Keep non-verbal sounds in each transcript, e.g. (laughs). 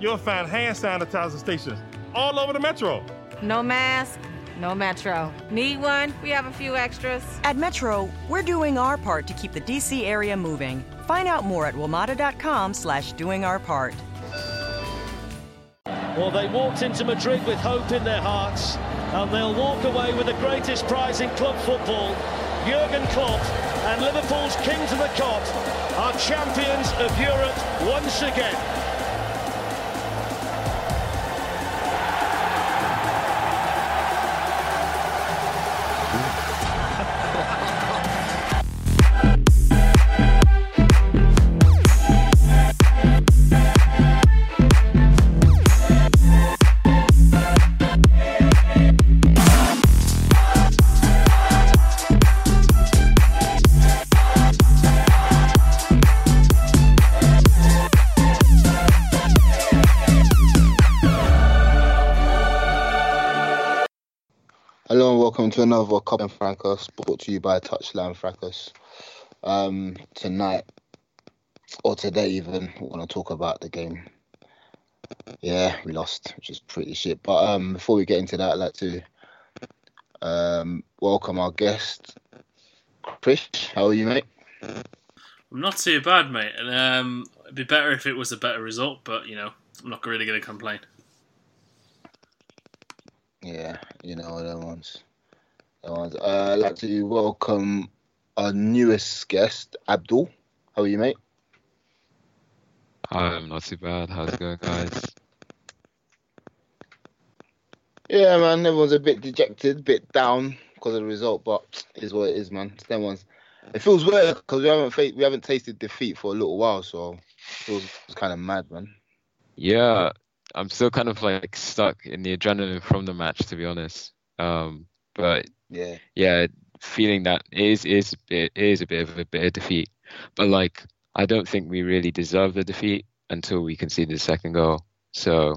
You'll find hand sanitizer stations all over the metro. No mask, no Metro. Need one? We have a few extras. At Metro, we're doing our part to keep the DC area moving. Find out more at WMATA.com slash doing our part. Well, they walked into Madrid with hope in their hearts, and they'll walk away with the greatest prize in club football. Jurgen Klopp and Liverpool's Kings of the Kop are champions of Europe once again. To another Kop End Fracas brought to you by Touchline Fracas. Um, tonight, or today even, we're going to talk about the game. Yeah, we lost, which is pretty shit. But um, before we get into that, I'd like to um, welcome our guest, Chris. How are you, mate? I'm not too bad, mate. And um, it'd be better if it was a better result, but you know, I'm not really going to complain. Yeah, you know them ones. Uh, I'd like to welcome our newest guest, Abdul. How are you, mate? Hi, I'm not too bad. How's it going, guys? Yeah, man, everyone's a bit dejected, a bit down because of the result, but it is what it is, man. It's ones. It feels weird because we haven't fa- we haven't tasted defeat for a little while, so it feels kind of mad, man. Yeah, I'm still kind of like stuck in the adrenaline from the match, to be honest. Um, but Yeah, yeah, feeling that is is a bit is a bit of a bitter defeat. But like, I don't think we really deserve the defeat until we concede the second goal. So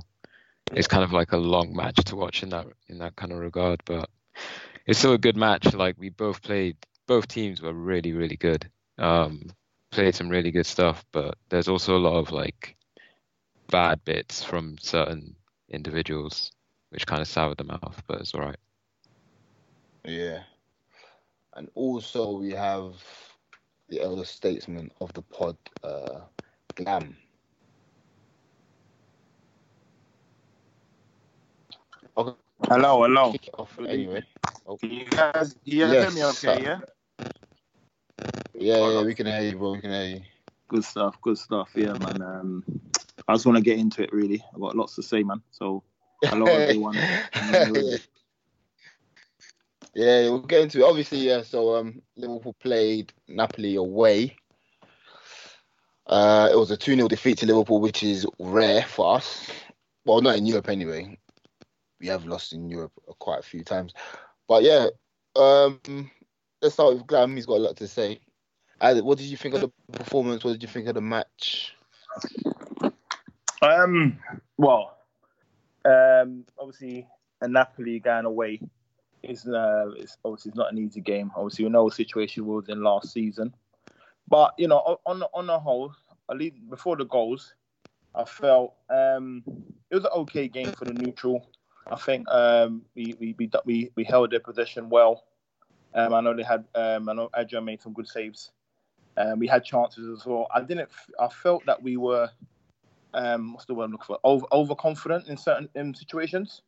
it's kind of like a long match to watch in that in that kind of regard. But it's still a good match. Like we both played, both teams were really really good. Um, played some really good stuff, but there's also a lot of like bad bits from certain individuals, which kind of soured the mouth. But it's all right. Yeah. And also we have the elder statesman of the pod, uh, Glam. Okay, Hello, hello. kick it off anyway. Oh, you guys, you guys Yes, hear me okay, yeah? yeah, yeah, we can hear you, bro. We can hear you. Good stuff, good stuff. Yeah, man. Um, I just want to get into it, really. I've got lots to say, man. So, hello, everyone. (laughs) yeah, we'll get into it. Obviously, yeah. So, um, Liverpool played Napoli away. Uh, it was a 2 0 defeat to Liverpool, which is rare for us. Well, not in Europe anyway. We have lost in Europe quite a few times. But yeah, um, let's start with Glam. He's got a lot to say. What did you think of the performance? What did you think of the match? Um, well, um, obviously, a Napoli going away is uh, it's obviously it's not an easy game. Obviously, we know the situation was in last season, but you know, on on, on the whole, at least before the goals, I felt um, it was an okay game for the neutral. I think um, we, we we we we held their position well. Um, I know they had. Um, I know Adrian made some good saves. Um, we had chances as well. I didn't. I felt that we were um, what's the word I'm looking for? Over overconfident in certain in situations.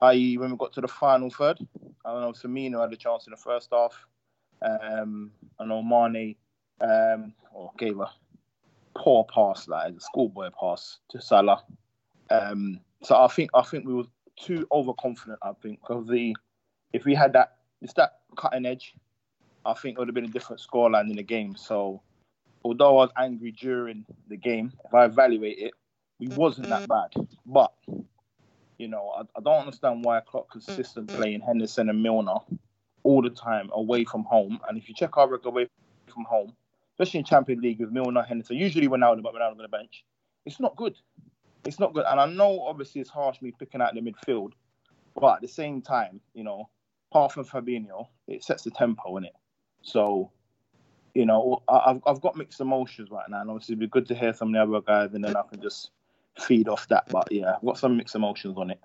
I.e., when we got to the final third, I don't know. Firmino had a chance in the first half. Um, I know Mane um, or gave a poor pass, like a schoolboy pass to Salah. Um, so I think I think we were too overconfident. I think because the if we had that it's that cutting edge, I think it would have been a different scoreline in the game. So although I was angry during the game, if I evaluate it, we wasn't that bad. But you know, I, I don't understand why Klopp consistent playing Henderson and Milner all the time away from home. And if you check our record away from home, especially in Champions League with Milner, Henderson, usually Wijnaldum, but Wijnaldum on the bench, it's not good. It's not good. And I know obviously it's harsh me picking out the midfield, but at the same time, you know, apart from Fabinho, it sets the tempo in it. So, you know, I, have I've got mixed emotions right now, and obviously it'd be good to hear some of the other guys, and then I can just feed off that. But yeah, I've got some mixed emotions on it.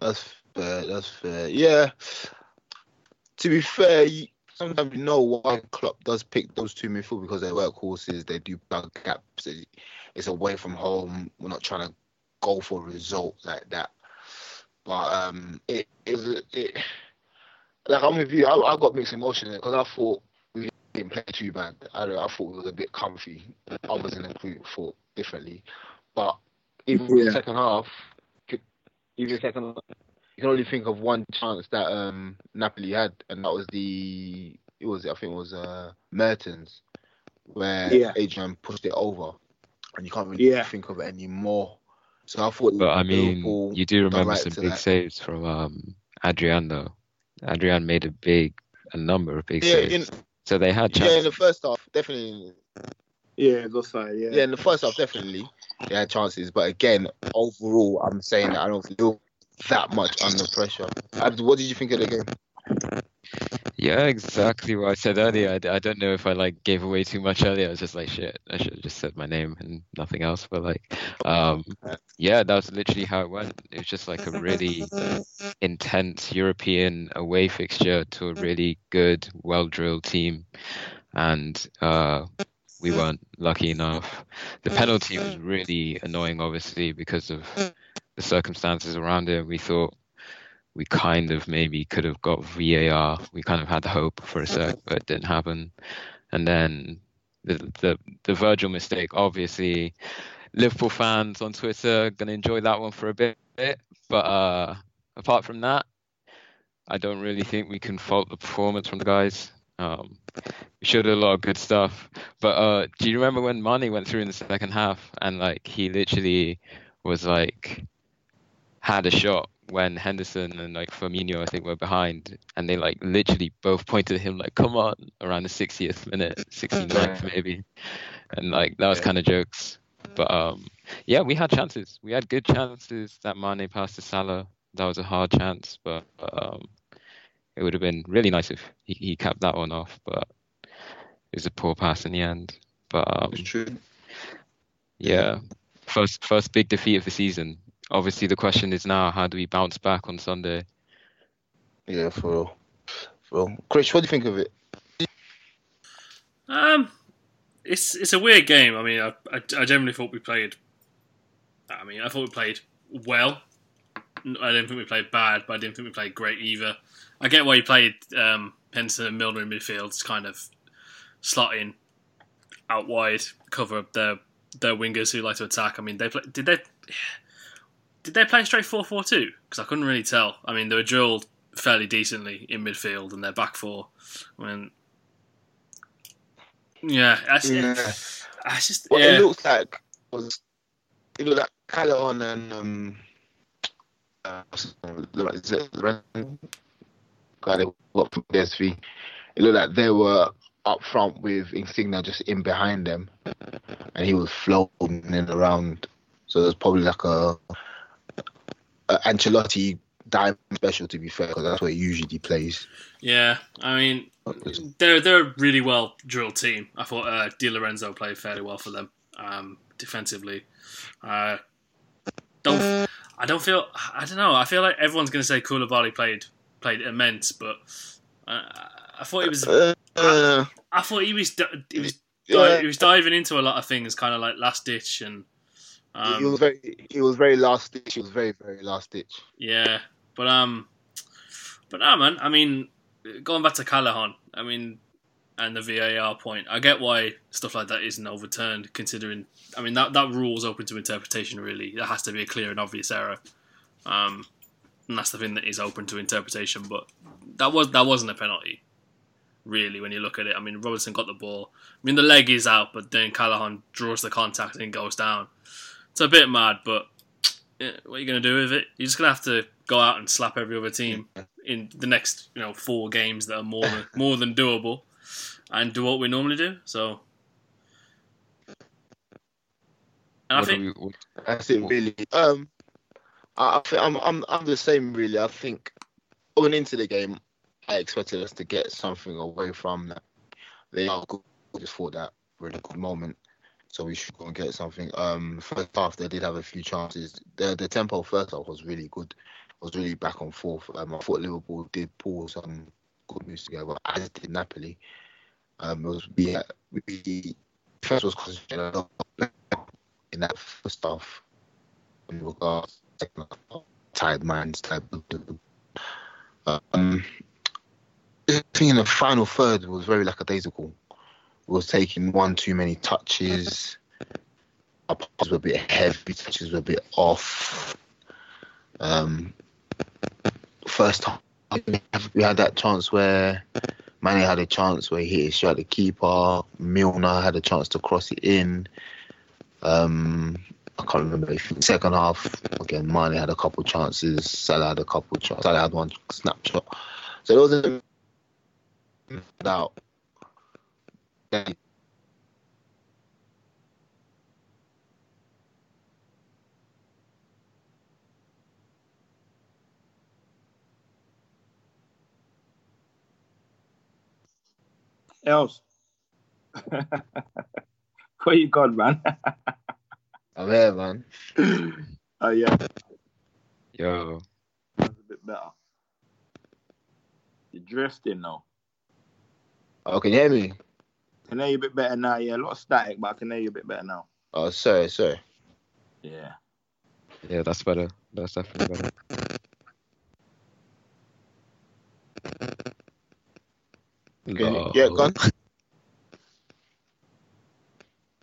That's fair. That's fair. Yeah. To be fair, you, sometimes you know why Klopp does pick those two midfield because they're workhorses. They do plug gaps. It's away from home. We're not trying to go for a result like that. But um, it it, it like I'm with you. I, I got mixed emotions because I thought didn't play too bad. I, I thought it was a bit comfy. Others in the group thought differently, but even yeah. the second half, even the second half, you can only think of one chance that um, Napoli had, and that was the it was I think it was uh, Mertens where yeah. Adrian pushed it over, and you can't really yeah. think of it anymore. So I thought, but I mean, you do remember some big that. saves from um, Adrian though. Adrian made a big, a number of big yeah, saves. In, so they had chances. Yeah, in the first half, definitely. Yeah, that's right. Yeah. Yeah, in the first half, definitely they had chances. But again, overall, I'm saying that I don't feel that much under pressure. What did you think of the game? Yeah, exactly what I said earlier. I, I don't know if I like gave away too much earlier. I was just like, shit, I should have just said my name and nothing else. But like, um, yeah, that was literally how it went. It was just like a really intense European away fixture to a really good, well drilled team, and uh, we weren't lucky enough. The penalty was really annoying, obviously, because of the circumstances around it. We thought we kind of maybe could have got VAR. We kind of had hope for a sec, but it didn't happen. And then the the the Virgil mistake, obviously, Liverpool fans on Twitter gonna enjoy that one for a bit. But uh, apart from that, I don't really think we can fault the performance from the guys. Um, we showed a lot of good stuff. But uh, do you remember when Mane went through in the second half and like he literally was like had a shot when Henderson and like Firmino, I think, were behind, and they like literally both pointed at him like, "Come on!" around the 60th minute, 69th maybe, and like that was kind of jokes. But um, yeah, we had chances. We had good chances. That Mane passed to Salah, that was a hard chance, but um, it would have been really nice if he, he capped that one off. But it was a poor pass in the end. But um, it's true. Yeah, first first big defeat of the season obviously the question is now how do we bounce back on Sunday? Yeah, for real. For real. Chris, what do you think of it? Um, it's it's a weird game. I mean, I, I, I generally thought we played. I mean, I thought we played well. I didn't think we played bad, but I didn't think we played great either. I get why you played um, Henderson and Milner in midfield. It's kind of slotting out wide, cover up their their wingers who like to attack. I mean, they play, did they did they play straight 4 4 2? Because I couldn't really tell. I mean, they were drilled fairly decently in midfield and their back four. When, yeah, that's, yeah. That's just, what yeah. it looked like was it looked like Callum and um, uh, is it guy they got from PSV. It looked like they were up front with Insigne just in behind them, and he was floating around. So there's probably like a uh, Ancelotti dime special to be fair because that's where he usually plays. Yeah, I mean they're they're a really well drilled team. I thought uh, Di Lorenzo played fairly well for them um, defensively. Uh, don't I don't feel I don't know. I feel like everyone's going to say Koulibaly played played immense, but uh, I thought he was. Uh, I, I, thought he was he was he was diving into a lot of things, kind of like last ditch and. Um, he was very, he was very last ditch. He was very, very last ditch. Yeah, but um, but no, man. I mean, going back to Callahan, I mean, and the VAR point, I get why stuff like that isn't overturned. Considering, I mean, that that rule's open to interpretation. Really, there has to be a clear and obvious error. Um, and that's the thing that is open to interpretation. But that was that wasn't a penalty, really. When you look at it, I mean, Robertson got the ball. I mean, the leg is out, but then Callahan draws the contact and goes down. It's a bit mad, but yeah, what are you going to do with it? You're just going to have to go out and slap every other team in the next, you know, four games that are more than, (laughs) more than doable, and do what we normally do. So, and I What do think we- what- That's really. Um, I, I think I'm, I'm, I'm the same, really. I think going into the game, I expected us to get something away from that. They are good. I just thought that really good moment, so we should go and get something. Um, first half they did have a few chances. The the tempo first half was really good. It was really back and forth. Um, I thought Liverpool did pull some good moves together, as did Napoli. Um, it was we, we first was lot in that first half in regards to tired minds of um in the final third was very lackadaisical. Was taking one too many touches. Our passes were a bit heavy, touches were a bit off. Um first time we had that chance where Mane had a chance where he hit it straight at the keeper. Milner had a chance to cross it in. Um, I can't remember if second half again. Mane had a couple chances. Salah had a couple chances. Salah had one snapshot. So there was a doubt. Else. Where you (laughs) gone, man? I'm here, man. (laughs) Oh yeah, Yo, that's a bit better. You're drifting now. Oh, can you hear me? Can hear you a bit better now. Yeah, a lot of static, but I can hear you a bit better now. Oh, sorry, sorry. Yeah. yeah, that's better. That's definitely better. Can you, Lol. yeah, gone.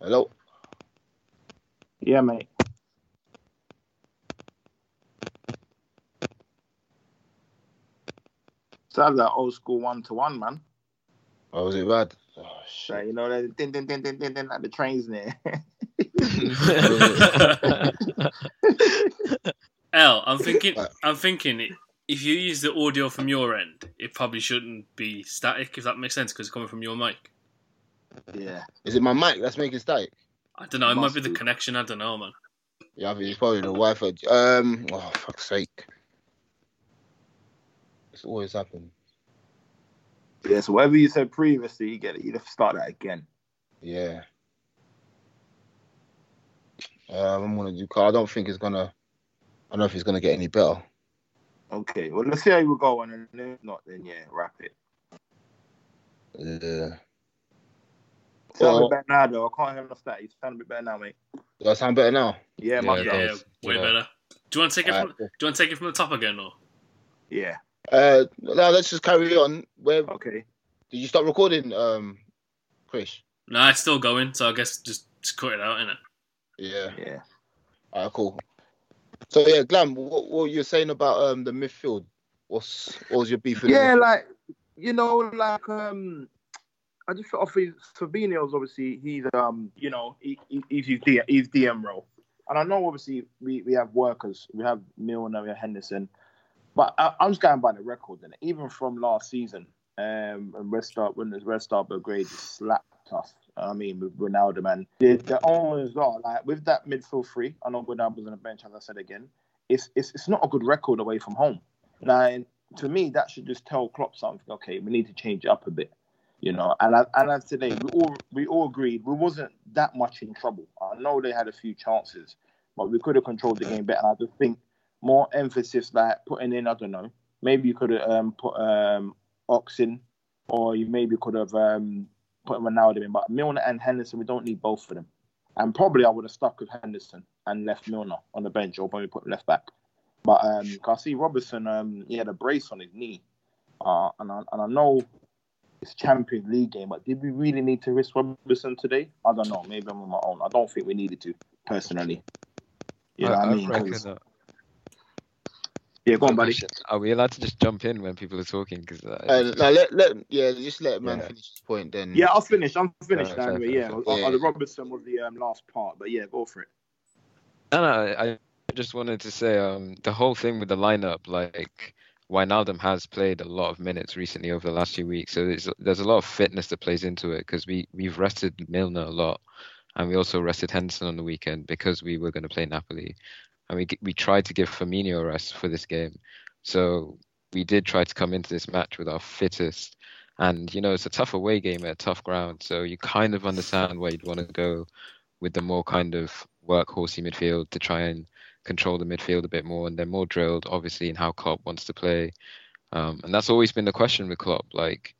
Hello. Yeah, mate. Sounds like old school one to one, man. Oh, was it bad? Oh, Like, you know, that din din din din din din like the trains there. (laughs) L, I'm thinking, I'm thinking, if you use the audio from your end, it probably shouldn't be static. If that makes sense, because it's coming from your mic. yeah. Is it my mic that's making static? I don't know. It might Must be the connection. I don't know, man. Yeah, I think it's probably the Wi-Fi. Um, oh fuck's sake! It's always happened. Yeah, so whatever you said previously, you get it. You have to start that again. Yeah. Um, I'm gonna do. car. I don't think it's gonna. I don't know if it's gonna get any better. Okay, well, let's see how you go, on, and then if not, then yeah, wrap it. Yeah. Sound a Well- bit better now, though. I can't hear no static. You sound a bit better now, mate. Do I sound better now? Yeah, Yeah, my it God. Yeah, way Yeah. better. Do you want to take it? From, Alright, do you want to take it from the top again, or? Yeah. Uh, now let's just carry on. Where Okay. did you stop recording, um, Chris? No, it's still going. So I guess just, just cut it out, innit? Yeah. Yeah. Alright, cool. So yeah, Glam, what, what you saying about um the midfield? What's what was your beef with? the Yeah, like you know, like um, I just felt for Fabinho's obviously he's um, you know, he, he, he's his DM, he's DM role, and I know obviously we, we have workers, we have Milner, we have Henderson, but I, I'm just going by the record, and even from last season, um, and Red Star when the Red Star Belgrade slapped us. I mean, with Wijnaldum, man, the, the owners are like with that midfield three. I know Wijnaldum's on the bench, as I said again. It's it's it's not a good record away from home. Now, to me, that should just tell Klopp something. Okay, we need to change it up a bit, you know. And I, and as today, we all we all agreed we wasn't that much in trouble. I know they had a few chances, but we could have controlled the game better. I just think more emphasis, like putting in. I don't know. Maybe you could have um, put um, Ox in, or you maybe could have um, putting Wijnaldum in. But Milner and Henderson, we don't need both of them. And probably I would have stuck with Henderson and left Milner on the bench, or probably put him left back. But um, I see Robertson, um, he had a brace on his knee, uh, and I, and I know it's Champions League game, but did we really need to risk Robertson today? I don't know. Maybe I'm on my own. I don't think we needed to personally. You know I, what I I mean? reckon 'Cause- that- yeah, go on, buddy. Are we allowed to just jump in when people are talking? Because Uh, no, let, let yeah, just let man Yeah. finish his point. Then Yeah, I'll finish. I'm finished Fair, fair, anyway. fair, Yeah, fair. Uh, Yeah. uh, the Robertson was the um, last part, but yeah, go for it. No, no, I just wanted to say um, the whole thing with the lineup, like Wijnaldum has played a lot of minutes recently over the last few weeks, so there's there's a lot of fitness that plays into it because we we've rested Milner a lot, and we also rested Henderson on the weekend because we were going to play Napoli, and we we tried to give Firmino rest for this game, so we did try to come into this match with our fittest. And you know it's a tough away game at tough ground, so you kind of understand why you'd want to go with the more kind of workhorsey midfield to try and control the midfield a bit more, and they're more drilled, obviously, in how Klopp wants to play. Um, and that's always been the question with Klopp. Like,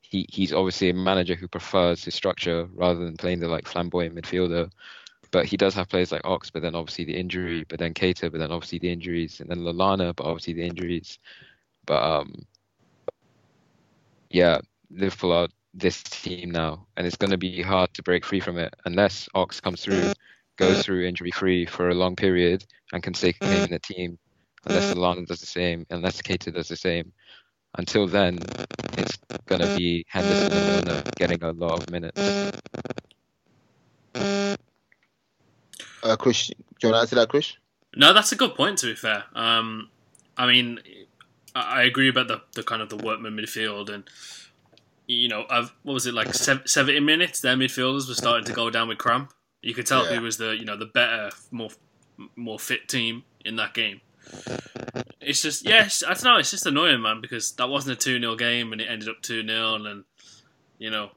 he he's obviously a manager who prefers his structure rather than playing the like flamboyant midfielder. But he does have players like Ox, but then obviously the injury, but then Keita, but then obviously the injuries, and then Lallana, but obviously the injuries. But um, yeah, Liverpool are this team now, and it's going to be hard to break free from it unless Ox comes through, goes through injury free for a long period, and can stay in the team. Unless Lallana does the same, unless Keita does the same. Until then, it's going to be Henderson and Milner getting a lot of minutes. Uh, Chris, do you want to answer that, Chris? No, that's a good point. To be fair, um, I mean, I agree about the, the kind of the workman midfield, and you know, I've, what was it like seventy minutes? Their midfielders were starting to go down with cramp. You could tell Yeah. who was the you know the better, more more fit team in that game. It's just yes, I don't know. It's just annoying, man, because that wasn't a two 0 game and it ended up two 0 and you know,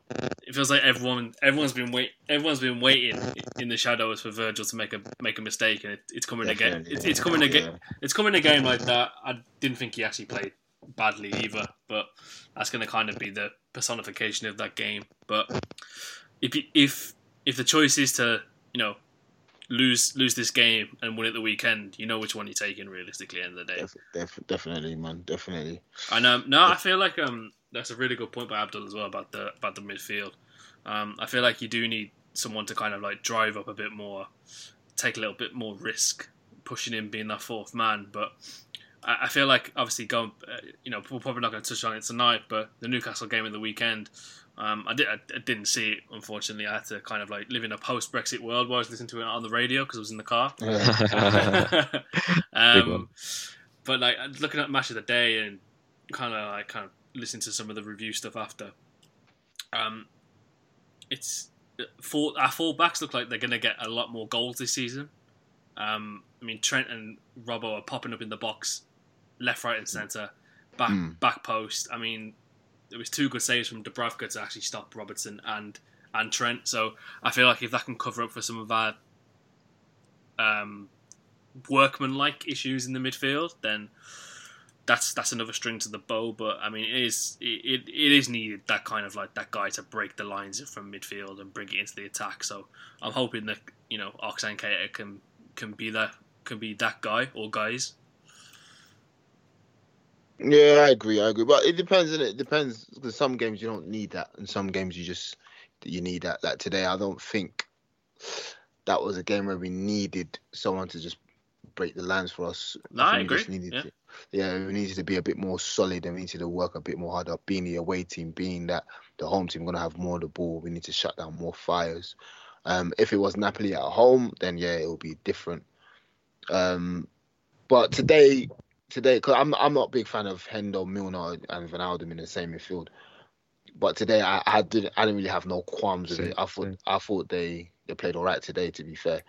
it feels like everyone everyone's been wait everyone's been waiting in the shadows for Virgil to make a make a mistake, and it, it's coming again. It's, it's coming again. Yeah. It's coming a game like that. I didn't think he actually played badly either, but that's going to kind of be the personification of that game. But if if if the choice is to you know lose lose this game and win it the weekend, you know which one you're taking realistically at the end of the day. Def, def, definitely, man, definitely. And um, no, I feel like um, that's a really good point by Abdul as well about the about the midfield. Um, I feel like you do need someone to kind of like drive up a bit more, take a little bit more risk, pushing in being that fourth man. But I, I feel like obviously going, uh, you know, we're probably not going to touch on it tonight. But the Newcastle game of the weekend, um, I did I, I didn't see it unfortunately. I had to kind of like live in a post Brexit world where I was listening to it on the radio because I was in the car. (laughs) (laughs) Um, but like looking at match of the day and kind of like kind of listening to some of the review stuff after, um, it's full, our full backs look like they're going to get a lot more goals this season. Um, I mean Trent and Robbo are popping up in the box, left, right, and centre, back Mm. back post. I mean, there was two good saves from Dubravka to actually stop Robertson and and Trent. So I feel like if that can cover up for some of our um, workman-like issues in the midfield, then that's that's another string to the bow. But I mean, it is it, it is needed that kind of like that guy to break the lines from midfield and bring it into the attack. So I'm hoping that you know Oxane Keita can can be that can be that guy or guys. Yeah, I agree. I agree, but it depends. And it depends because some games you don't need that, and some games you just you need that. Like today, I don't think that was a game where we needed someone to just break the lines for us. No, I just agree. Yeah. to, yeah, we needed to be a bit more solid, and we needed to work a bit more harder. Being the away team, being that the home team gonna have more of the ball, we need to shut down more fires. Um, if it was Napoli at home, then yeah, it would be different. Um, but today, today, cause I'm I'm not a big fan of Hendo, Milner, and Wijnaldum in the same midfield. But today, I, I didn't I didn't really have no qualms with Same, it. I thought same. I thought they they played all right today. To be fair,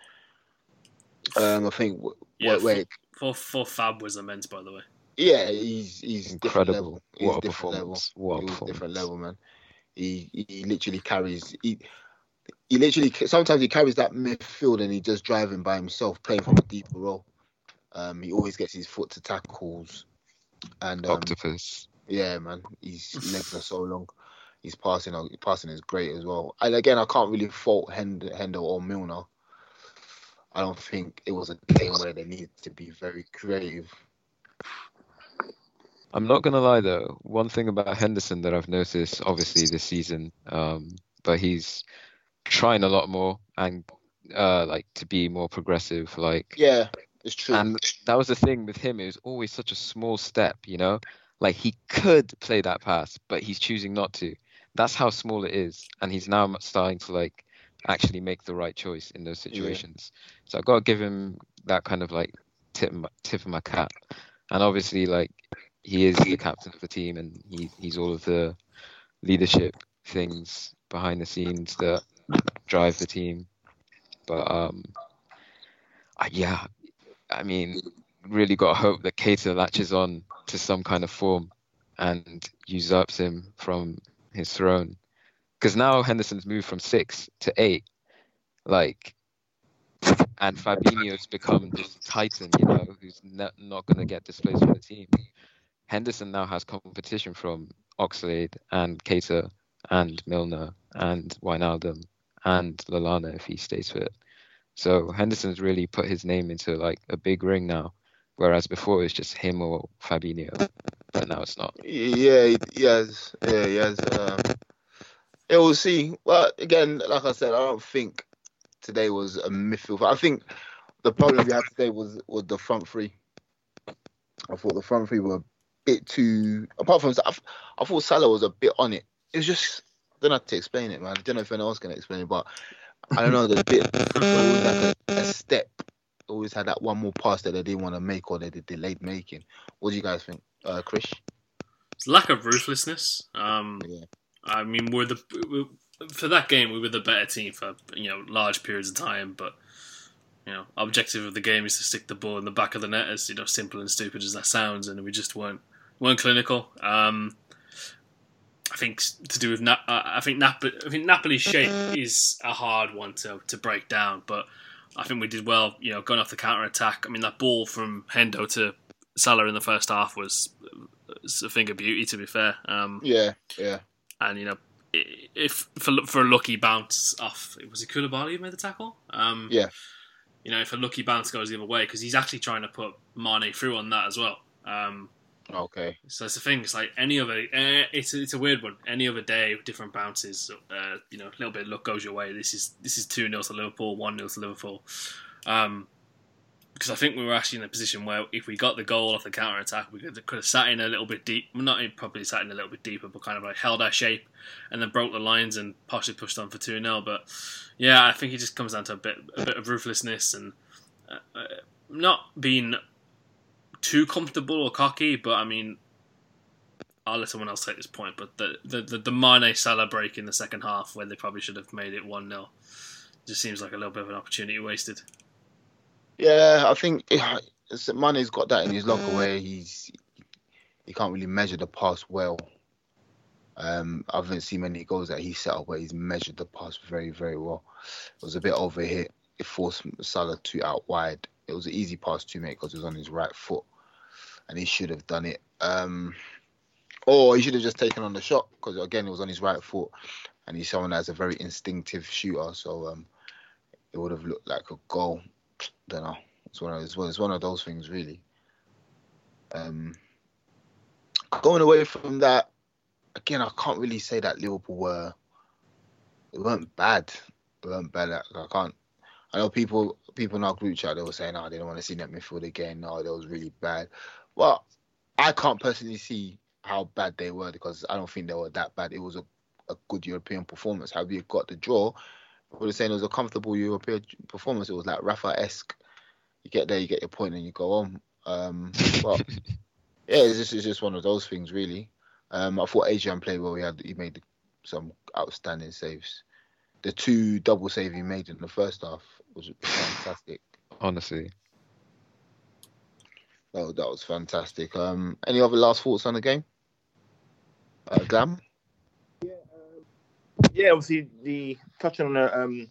um, I think w- Yeah, wait, wait, For for Fab was immense, by the way. yeah, he's he's different Incredible. level. He's What a different level. performance. What a He's different level, man. He he literally carries he. He literally sometimes he carries that midfield and he just driving by himself, playing from a deeper role. Um, he always gets his foot to tackles, and um, Octopus. yeah, man, his legs are so long. His passing, his passing is great as well. And again, I can't really fault Hend- Hendo or Milner. I don't think it was a game where they needed to be very creative. I'm not gonna lie though. One thing about Henderson that I've noticed, obviously this season, um, but he's trying a lot more and uh, like to be more progressive. Like yeah, it's true. And that was the thing with him. It was always such a small step, you know. Like he could play that pass, but he's choosing not to. That's how small it is, and he's now starting to like actually make the right choice in those situations. Yeah. So I've got to give him that kind of like tip tip of my cap. And obviously, like he is the captain of the team, and he he's all of the leadership things behind the scenes that drive the team. But um, yeah, I mean, really got to hope that Keita latches on to some kind of form and usurps him from his throne. Because now Henderson's moved from six to eight, like, and Fabinho's become this titan, you know, who's ne- not going to get displaced from the team. Henderson now has competition from Oxlade and Keita and Milner and Wijnaldum and Lallana if he stays fit. So Henderson's really put his name into like a big ring now, whereas before it was just him or Fabinho, but now it's not. Yeah, yes, yeah, yes. Um, yeah, we'll see. Well, again, like I said, I don't think today was a midfield. I think the problem we had today was was the front three. I thought the front three were a bit too. Apart from, I, I thought Salah was a bit on it. It was just I don't how to explain it, man. I don't know if anyone else can explain it, but I don't know. The bit always like a, a, step. Always had that one more pass that they didn't want to make or they delayed making. What do you guys think, uh, Chris? It's lack of ruthlessness. Um, yeah. I mean, we're the we, for that game we were the better team for you know large periods of time, but you know, objective of the game is to stick the ball in the back of the net, as you know, simple and stupid as that sounds, and we just weren't weren't clinical. Um, I think to do with Na- uh, I think Napoli. I think Napoli's shape is a hard one to to break down, but I think we did well. You know, going off the counter attack. I mean, that ball from Hendo to Salah in the first half was, was a thing of beauty. To be fair, um, yeah, yeah. And you know, if for for a lucky bounce off, was it Koulibaly who made the tackle? Um, yeah. You know, if a lucky bounce goes the other way, because he's actually trying to put Mane through on that as well. Um, Okay. So it's the thing. It's like any other. Uh, it's it's a weird one. Any other day, different bounces. Uh, you know, a little bit of luck goes your way. This is this is two 0 to Liverpool, one 0 to Liverpool. Um, because I think we were actually in a position where if we got the goal off the counter attack, we could, could have sat in a little bit deep. Not probably sat in a little bit deeper, but kind of like held our shape and then broke the lines and partially pushed on for two 0 But yeah, I think it just comes down to a bit a bit of ruthlessness and uh, uh not being too comfortable or cocky, but I mean, I'll let someone else take this point. But the the the, the Mane Salah break in the second half, where they probably should have made it one 0 just seems like a little bit of an opportunity wasted. Yeah, I think (sighs) Mane's got that in his locker where he's he can't really measure the pass well. Um, I haven't seen many goals that he set up where he's measured the pass very, very well. It was a bit over hit. It forced Salah to out wide. It was an easy pass to make because it was on his right foot, and he should have done it. Um, or he should have just taken on the shot because again it was on his right foot, and he's someone that's a very instinctive shooter. So um, it would have looked like a goal. Don't know. It's one of it's one, it's one of those things really. Um, going away from that, again, I can't really say that Liverpool were they weren't bad. They weren't bad. I can't. I know people people in our group chat they were saying, "Oh, they don't want to see that midfield again. No, that was really bad." Well, I can't personally see how bad they were because I don't think they were that bad. It was a, a good European performance. How we got the draw, we were saying it was a comfortable European performance. It was like Rafa esque. You get there, you get your point, and you go on. Um, but (laughs) yeah, it's just, it's just one of those things, really. Um, I thought Adrian played well. He had he made some outstanding saves. The two double save he made in the first half was (laughs) fantastic. Honestly, that, that was fantastic. Um, any other last thoughts on the game? Uh, Glam? Yeah, um, yeah. Obviously, the touching on the um,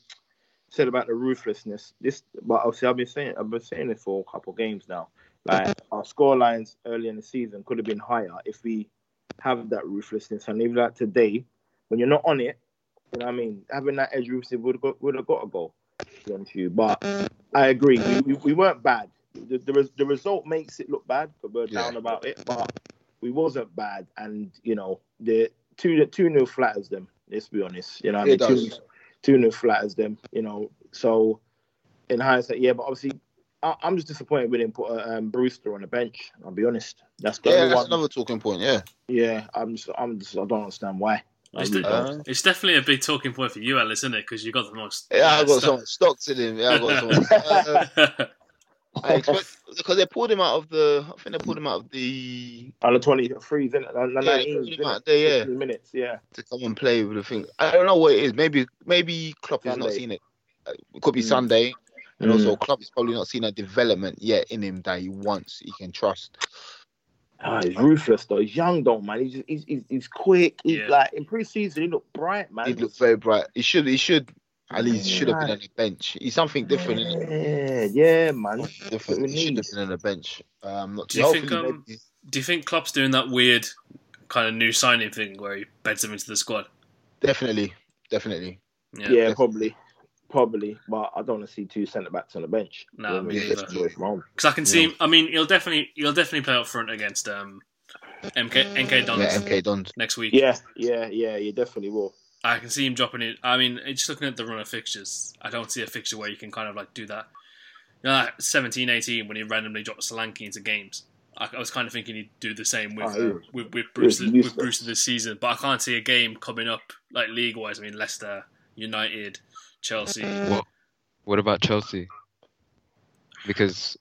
said about the ruthlessness. This, but obviously, I've been saying I've been saying it for a couple of games now. Like our score lines early in the season could have been higher if we have that ruthlessness. And even like today, when you're not on it, you know what I mean, having that edge receiver would have got got a goal. To be honest with you, but I agree, we, we, we weren't bad. The, the the result makes it look bad because we're down Yeah. about it, but we wasn't bad, and you know the two the two nil flatters them. Let's be honest, you know, what I mean, two does. two nil flatters them, you know. So in hindsight, yeah, but obviously. I- I'm just disappointed we didn't put uh, um, Brewster on the bench. I'll be honest. That's Yeah, that's one. another talking point. Yeah. Yeah, I'm just, I'm just, I don't understand why. It's, de- don't. it's definitely a big talking point for you, Ellis, isn't it? Because you got the most. Yeah, I got stuff. so much stocks in him. Yeah, I got so much. (laughs) Uh, I expect because they pulled him out of the. I think they pulled him out of the Under 23, isn't it? Under Yeah, 19, put him isn't it? there, yeah. minutes, yeah. to come and play with the thing. I don't know what it is. Maybe maybe Klopp has not Sunday. seen it. Uh, It could be Mm. Sunday, and Mm. also Klopp has probably not seen a development yet in him that he wants, he can trust. Ah, he's ruthless though. He's young though, man. He's he's he's, he's quick. He's Yeah. like in pre-season, he looked bright, man. He looked very bright. He should he should at least should have been on the bench. He's something different. Yeah, yeah, man. Different. He should have been on the bench. Um, not Do you think, hopefully um, Do you think Klopp's doing that weird kind of new signing thing where he beds him into the squad? definitely, definitely. Yeah. Yeah, probably, probably. But I don't want to see two centre backs on the bench. Nah, You I mean? neither. Just away from home. Because I can see him. I mean, he'll definitely he'll definitely play up front against um MK NK Dons Yeah, MK Dons. next week. Yeah, yeah, yeah. You definitely will. I can see him dropping it. I mean, just looking at the run of fixtures, I don't see a fixture where you can kind of like do that. You know, like 17, 18, when he randomly dropped Solanke into games. I, I was kind of thinking he'd do the same with Oh, with, with he was Bruce with useless. Bruce this season, but I can't see a game coming up like league wise. I mean, Leicester, United, Chelsea. What What about Chelsea? Because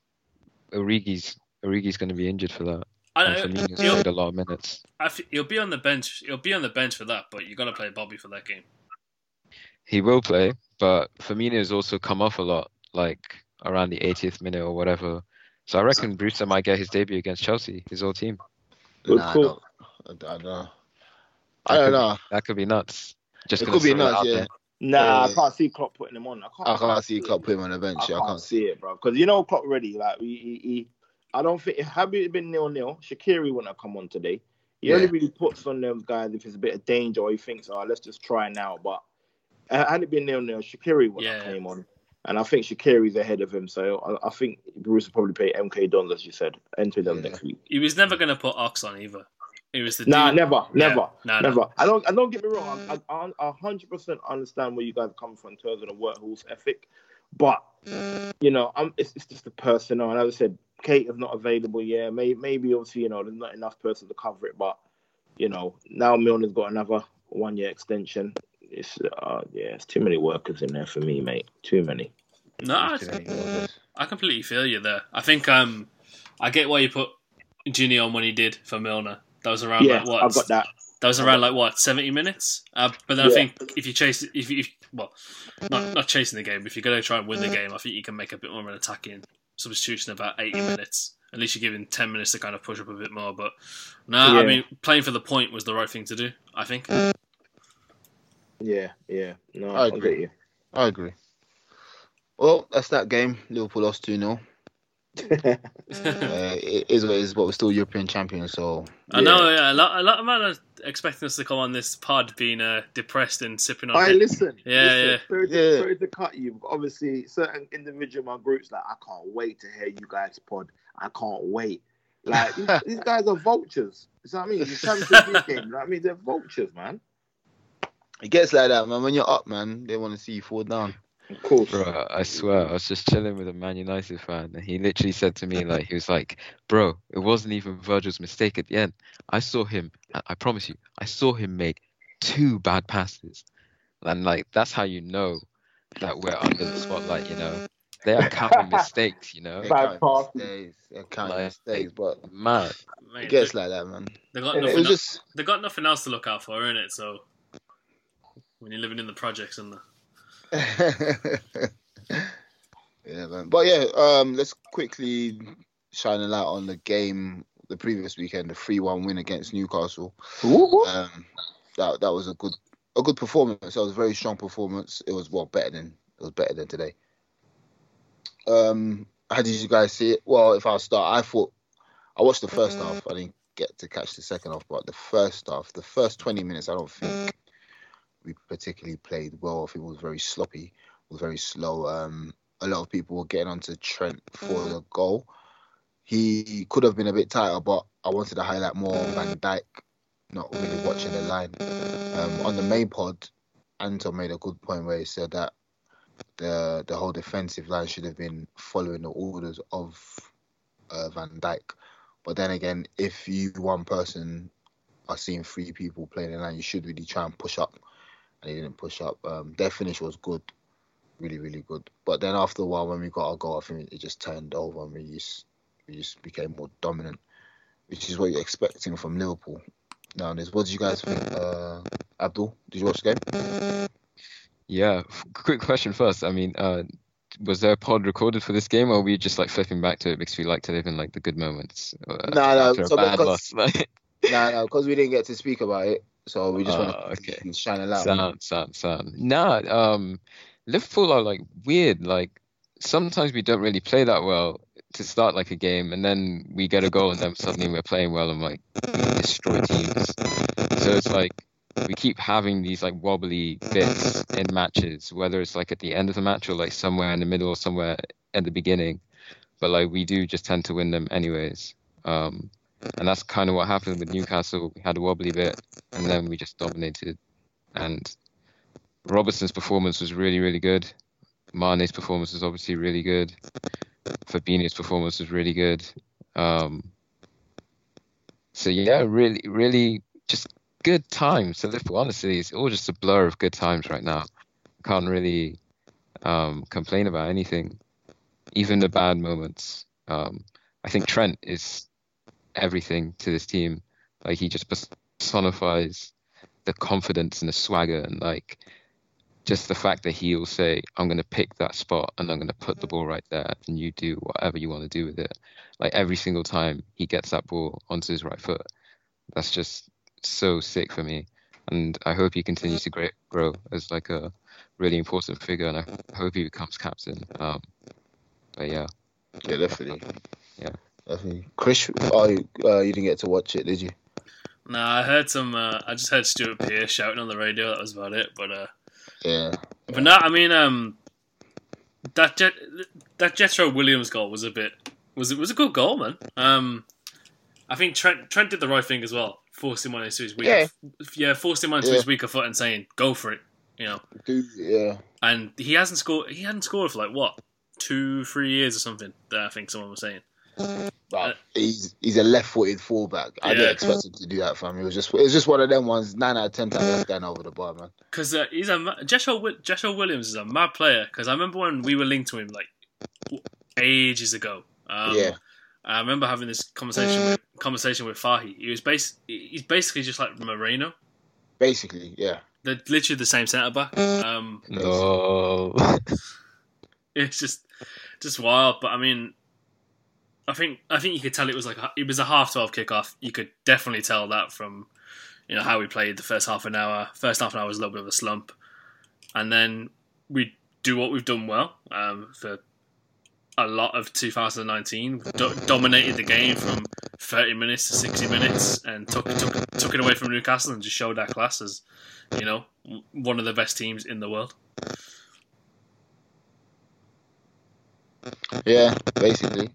Origi's Origi's going to be injured for that. I And know, Firmino's he'll- played a lot of minutes. I f- he'll be on the bench. He'll be on the bench for that, but you got to play Bobby for that game. He will play, but Firmino's also come off a lot, like around the 80th minute or whatever. So I reckon Brewster might get his debut against Chelsea, his old team. Good Nah, I call. don't, I don't know. I don't know. That could be nuts. Just It gonna could be throw nuts, out yeah. there. Nah, I can't see Klopp putting him on. I can't. I can't see Klopp put him on the bench. I can't can't see it, bro. Because you know Klopp already. Like he, he, he I don't think had it been nil nil, Shaqiri wouldn't have come on today. He only really puts on those guys if it's a bit of danger or he thinks, oh, let's just try now. But uh, had it been nil nil, Shaqiri would have Yeah. came on, and I think Shaqiri's ahead of him. So I, I think Bruce will probably play MK Dons as you said, enter them Yeah. next week. He was never going to put Ox on either. It was the Nah, dude- never, Yeah. never, Nah, nah. never. I don't. I don't get me wrong. I, I, I 100% understand where you guys come from in terms of the workhorse ethic, but you know, I'm. It's, it's just the personnel. And as I said, Kate is not available. Yeah, may, maybe obviously you know there's not enough person to cover it, but you know now Milner's got another one year extension. It's uh, yeah, it's too many workers in there for me, mate. Too many. No, I, I completely feel you there. I think um, I get why you put Ginny on when he did for Milner. That was around Yeah, like what? I've got that. That was around like what seventy minutes. Uh, but then I think if you chase, if you, if, well, not not chasing the game. If you're going to try and win the game, I think you can make a bit more of an attacking substitution about eighty mm. minutes. At least you're giving ten minutes to kind of push up a bit more. But no, I Yeah. mean playing for the point was the right thing to do. I think. Mm. Yeah, yeah. No, I I, agree. I agree. Well, that's that game. Liverpool lost 2 0. (laughs) uh, it is what it is, but we're still European champions, so. I know yeah, a lot. A lot of men are expecting us to come on this pod being uh, depressed and sipping on. I it. listen. Yeah, listen, yeah. Sorry, to, Yeah. sorry to cut you. Obviously, certain individual in my groups like I can't wait to hear you guys pod. I can't wait. Like these, (laughs) these guys are vultures. You know what I mean? The Champions (laughs) League game. You know what I mean? They're vultures, man. It gets like that, man. When you're up, man, they want to see you fall down. Of course. Bro, I swear, I was just chilling with a Man United fan, and he literally said to me, like, he was like, "Bro, it wasn't even Virgil's mistake at the end. I saw him. I, I promise you, I saw him make two bad passes, and like that's how you know that we're under the spotlight. You know, they are counting mistakes. You know, They Bad count pass. mistakes, they count Like, mistakes, but mad. Mate, it gets they, like that, man. they got nothing. It was el- just. They got nothing else to look out for, innit? So when you're living in the projects and the (laughs) yeah, man. But yeah, um, let's quickly shine a light on the game the previous weekend, the three-one win against Newcastle. Um, that that was a good a good performance. That was a very strong performance. It was well better than it was better than today. Um, how did you guys see it? Well, if I start, I thought I watched the first half. I didn't get to catch the second half, but the first half, the first twenty minutes, I don't think we particularly played well. I think it was very sloppy, was very slow. Um, a lot of people were getting onto Trent for the goal. He could have been a bit tighter, but I wanted to highlight more Van Dijk not really watching the line. Um, on the main pod, Anton made a good point where he said that the the whole defensive line should have been following the orders of uh, Van Dijk. But then again, if you one person are seeing three people playing the line, you should really try and push up. And he didn't push up. Um, their finish was good, really, really good. But then after a while, when we got our goal, I think it just turned over and we just we just became more dominant, which is what you're expecting from Liverpool nowadays. What did you guys think, uh, Abdul? Did you watch the game? Yeah, quick question first. I mean, uh, was there a pod recorded for this game, or were we just like flipping back to it because we like to live in like the good moments? Uh, no, no, so bad because- loss? no, no, because we didn't get to speak about it, so we just Oh, want to shine a light. on it. Sound, sound, sound. Nah, um, Liverpool are like weird. Like sometimes we don't really play that well to start like a game, and then we get a goal, and then suddenly we're playing well and like we destroy teams. So it's like we keep having these like wobbly bits in matches, whether it's like at the end of the match or like somewhere in the middle or somewhere at the beginning. But like we do just tend to win them anyways. Um, and that's kind of what happened with Newcastle. We had a wobbly bit, and then we just dominated. And Robertson's performance was really, really good. Mane's performance was obviously really good. Fabinho's performance was really good. Um, so yeah, really, really just good times to Liverpool. Honestly, it's all just a blur of good times right now. Can't really um, complain about anything, even the bad moments. Um, I think Trent is everything to this team. Like he just personifies the confidence and the swagger and like just the fact that he'll say, I'm going to pick that spot and I'm going to put the ball right there and you do whatever you want to do with it. Like every single time he gets that ball onto his right foot. That's just so sick for me. And I hope he continues to grow, grow as like a really important figure and I hope he becomes captain. Um, but yeah. Yeah, definitely. Yeah. Definitely. Chris, oh, you, uh, you didn't get to watch it, did you? No, I heard some. Uh, I just heard Stuart Pearce shouting on the radio. That was about it. But uh, Yeah. but no, I mean, um, that Jet, that Jetro Williams goal was a bit was it was a good goal, man. Um, I think Trent Trent did the right thing as well, forcing him into his weaker, Yeah. yeah, forced him onto Yeah. his weaker foot and saying, "Go for it," you know. Yeah. And he hasn't scored. He hadn't scored for like what two, three years or something. That I think someone was saying. But he's he's a left-footed fullback. I Yeah. didn't expect him to do that for me. It was just it was just one of them ones. Nine out of ten times that's going over the bar, man. Because uh, he's a Joshua, Joshua Williams is a mad player. Because I remember when we were linked to him like ages ago. Um, Yeah. I remember having this conversation with, conversation with Fahy. He was base. He's basically just like Moreno. Basically, yeah. They're literally the same centre back. Um, No. (laughs) it's just just wild. But I mean, I think I think you could tell it was like a- it was a half twelve kickoff. You could definitely tell that from you know how we played the first half an hour. First half an hour was a little bit of a slump, and then we do what we've done well um, for a lot of 2019. Do- dominated the game from 30 minutes to 60 minutes, and took took took it away from Newcastle and just showed our class as you know one of the best teams in the world. Yeah, basically.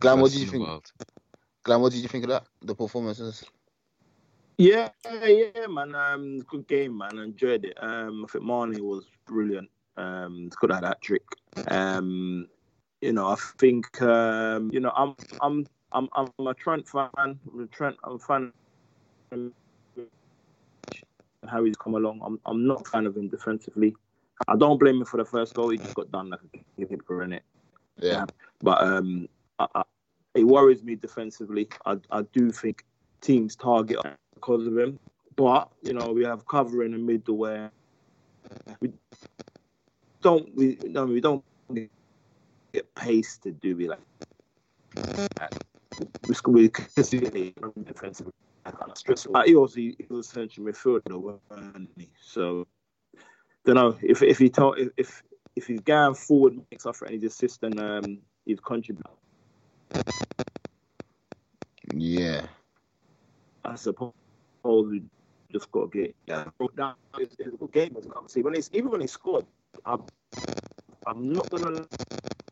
Glenn, what Best did you think? world. Glenn, what did you think of that? The performances? Yeah, yeah, man. Um, good game, man. I enjoyed it. Um, I think Mane was brilliant. Um, could have that trick. Um, you know, I think um, you know, I'm I'm I'm I'm a Trent fan. I'm a Trent. I'm a fan. of How he's come along. I'm I'm not a fan of him defensively. I don't blame him for the first goal. He just got done like a keeper in it. Yeah. But um, It worries me defensively. I, I do think teams target because of him. But you know, we have cover in the middle where we don't we no we don't get pace to do it like. We we consistently defensively. Uh, he also he was central midfielder, wasn't he? So don't know if if he told if if, he's going forward makes up for any assist then um he'd contribute. Yeah. I suppose we just got to get down. A good game. See, when it's even when he scored, I'm, I'm not gonna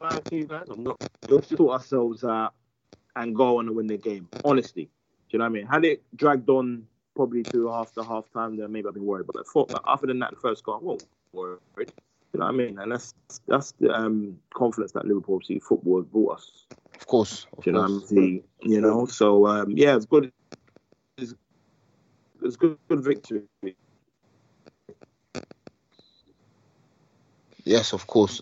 lie to you guys. I'm not. Let's just sort ourselves out and go on and win the game. Honestly, do you know what I mean? Had it dragged on probably to after half time, then maybe I'd be worried. But I thought, but other than that, the first goal, I wasn't worried. You know what I mean? And that's that's the um, confidence that Liverpool obviously football has brought us. Of course, of you know, what I mean? you know. So um, yeah, it's good. It's, it's good, good victory. Yes, of course.